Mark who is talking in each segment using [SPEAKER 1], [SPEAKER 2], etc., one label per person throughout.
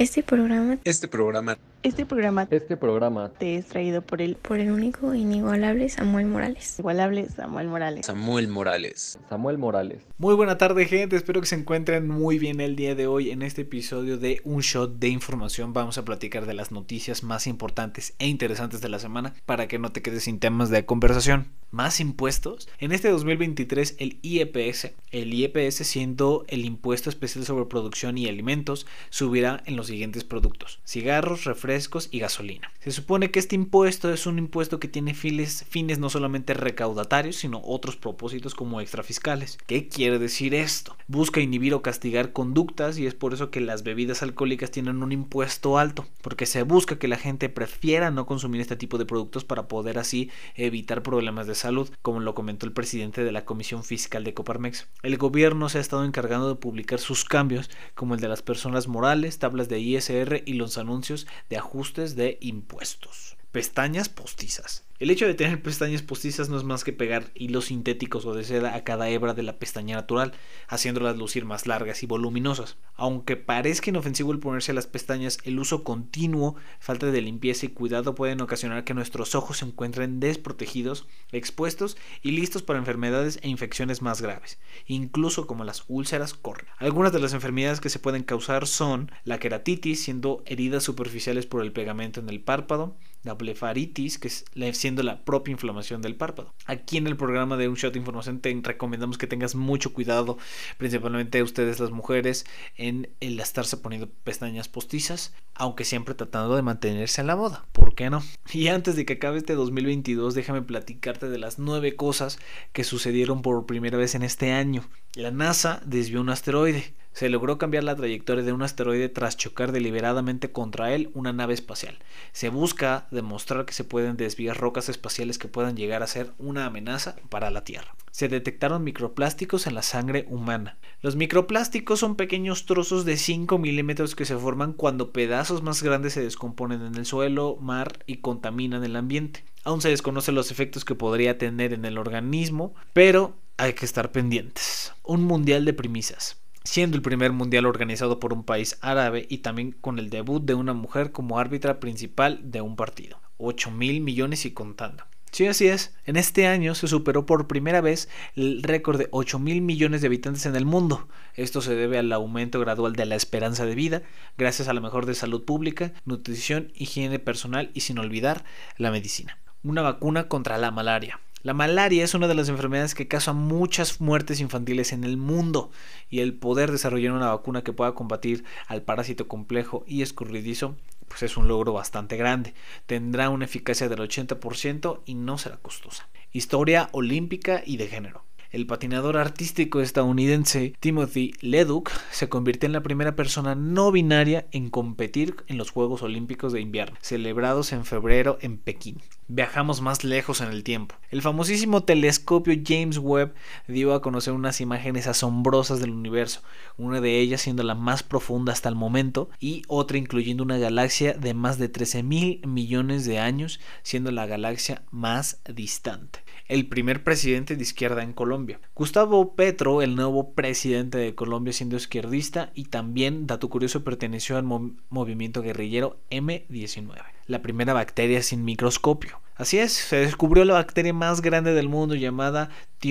[SPEAKER 1] Este programa,
[SPEAKER 2] Este programa,
[SPEAKER 3] Este programa
[SPEAKER 4] Este programa
[SPEAKER 3] te es traído por el
[SPEAKER 1] por el único e inigualable Samuel Morales.
[SPEAKER 3] igualable Samuel Morales.
[SPEAKER 2] Samuel Morales.
[SPEAKER 4] Samuel Morales.
[SPEAKER 5] Muy buena tarde gente, espero que se encuentren muy bien el día de hoy. En este episodio de Un Shot de Información vamos a platicar de las noticias más importantes e interesantes de la semana para que no te quedes sin temas de conversación. ¿Más impuestos? En este 2023 el IEPS, el IEPS siendo el impuesto especial sobre producción y alimentos, subirá en los siguientes productos, cigarros, refrescos y gasolina. Se supone que este impuesto es un impuesto que tiene fines, fines no solamente recaudatarios, sino otros propósitos como extrafiscales. ¿Qué quiere decir esto? Busca inhibir o castigar conductas y es por eso que las bebidas alcohólicas tienen un impuesto alto, porque se busca que la gente prefiera no consumir este tipo de productos para poder así evitar problemas de salud, como lo comentó el presidente de la Comisión Fiscal de Coparmex. El gobierno se ha estado encargando de publicar sus cambios, como el de las personas morales, tablas de ISR y los anuncios de ajustes de impuestos. Pestañas postizas. El hecho de tener pestañas postizas no es más que pegar hilos sintéticos o de seda a cada hebra de la pestaña natural, haciéndolas lucir más largas y voluminosas. Aunque parezca inofensivo el ponerse las pestañas, el uso continuo, falta de limpieza y cuidado pueden ocasionar que nuestros ojos se encuentren desprotegidos, expuestos y listos para enfermedades e infecciones más graves, incluso como las úlceras córneas. Algunas de las enfermedades que se pueden causar son la queratitis, siendo heridas superficiales por el pegamento en el párpado, la blefaritis, que es la, la propia inflamación del párpado. Aquí en el programa de Un Shot de Información te recomendamos que tengas mucho cuidado, principalmente ustedes las mujeres, en el estarse poniendo pestañas postizas, aunque siempre tratando de mantenerse a la moda. ¿Por qué no? Y antes de que acabe este 2022, déjame platicarte de las nueve cosas que sucedieron por primera vez en este año. La NASA desvió un asteroide. Se logró cambiar la trayectoria de un asteroide tras chocar deliberadamente contra él una nave espacial. Se busca demostrar que se pueden desviar rocas espaciales que puedan llegar a ser una amenaza para la Tierra. Se detectaron microplásticos en la sangre humana. Los microplásticos son pequeños trozos de 5 milímetros que se forman cuando pedazos más grandes se descomponen en el suelo, mar y contaminan el ambiente. Aún se desconocen los efectos que podría tener en el organismo, pero hay que estar pendientes. Un mundial de premisas siendo el primer mundial organizado por un país árabe y también con el debut de una mujer como árbitra principal de un partido. 8 mil millones y contando. Sí, así es. En este año se superó por primera vez el récord de 8 mil millones de habitantes en el mundo. Esto se debe al aumento gradual de la esperanza de vida, gracias a la mejor de salud pública, nutrición, higiene personal y sin olvidar la medicina. Una vacuna contra la malaria. La malaria es una de las enfermedades que causa muchas muertes infantiles en el mundo y el poder desarrollar una vacuna que pueda combatir al parásito complejo y escurridizo pues es un logro bastante grande. Tendrá una eficacia del 80% y no será costosa. Historia olímpica y de género. El patinador artístico estadounidense Timothy Leduc se convirtió en la primera persona no binaria en competir en los Juegos Olímpicos de Invierno, celebrados en febrero en Pekín. Viajamos más lejos en el tiempo. El famosísimo telescopio James Webb dio a conocer unas imágenes asombrosas del universo, una de ellas siendo la más profunda hasta el momento y otra incluyendo una galaxia de más de 13 mil millones de años, siendo la galaxia más distante el primer presidente de izquierda en Colombia. Gustavo Petro, el nuevo presidente de Colombia siendo izquierdista y también, dato curioso, perteneció al movimiento guerrillero M19, la primera bacteria sin microscopio. Así es, se descubrió la bacteria más grande del mundo llamada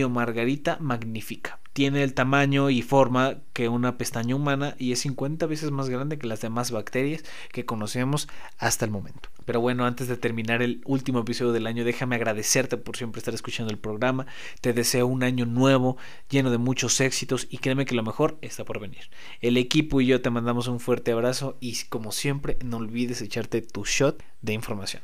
[SPEAKER 5] Margarita magnifica. Tiene el tamaño y forma que una pestaña humana y es 50 veces más grande que las demás bacterias que conocemos hasta el momento. Pero bueno, antes de terminar el último episodio del año, déjame agradecerte por siempre estar escuchando el programa. Te deseo un año nuevo, lleno de muchos éxitos y créeme que lo mejor está por venir. El equipo y yo te mandamos un fuerte abrazo y como siempre, no olvides echarte tu shot de información.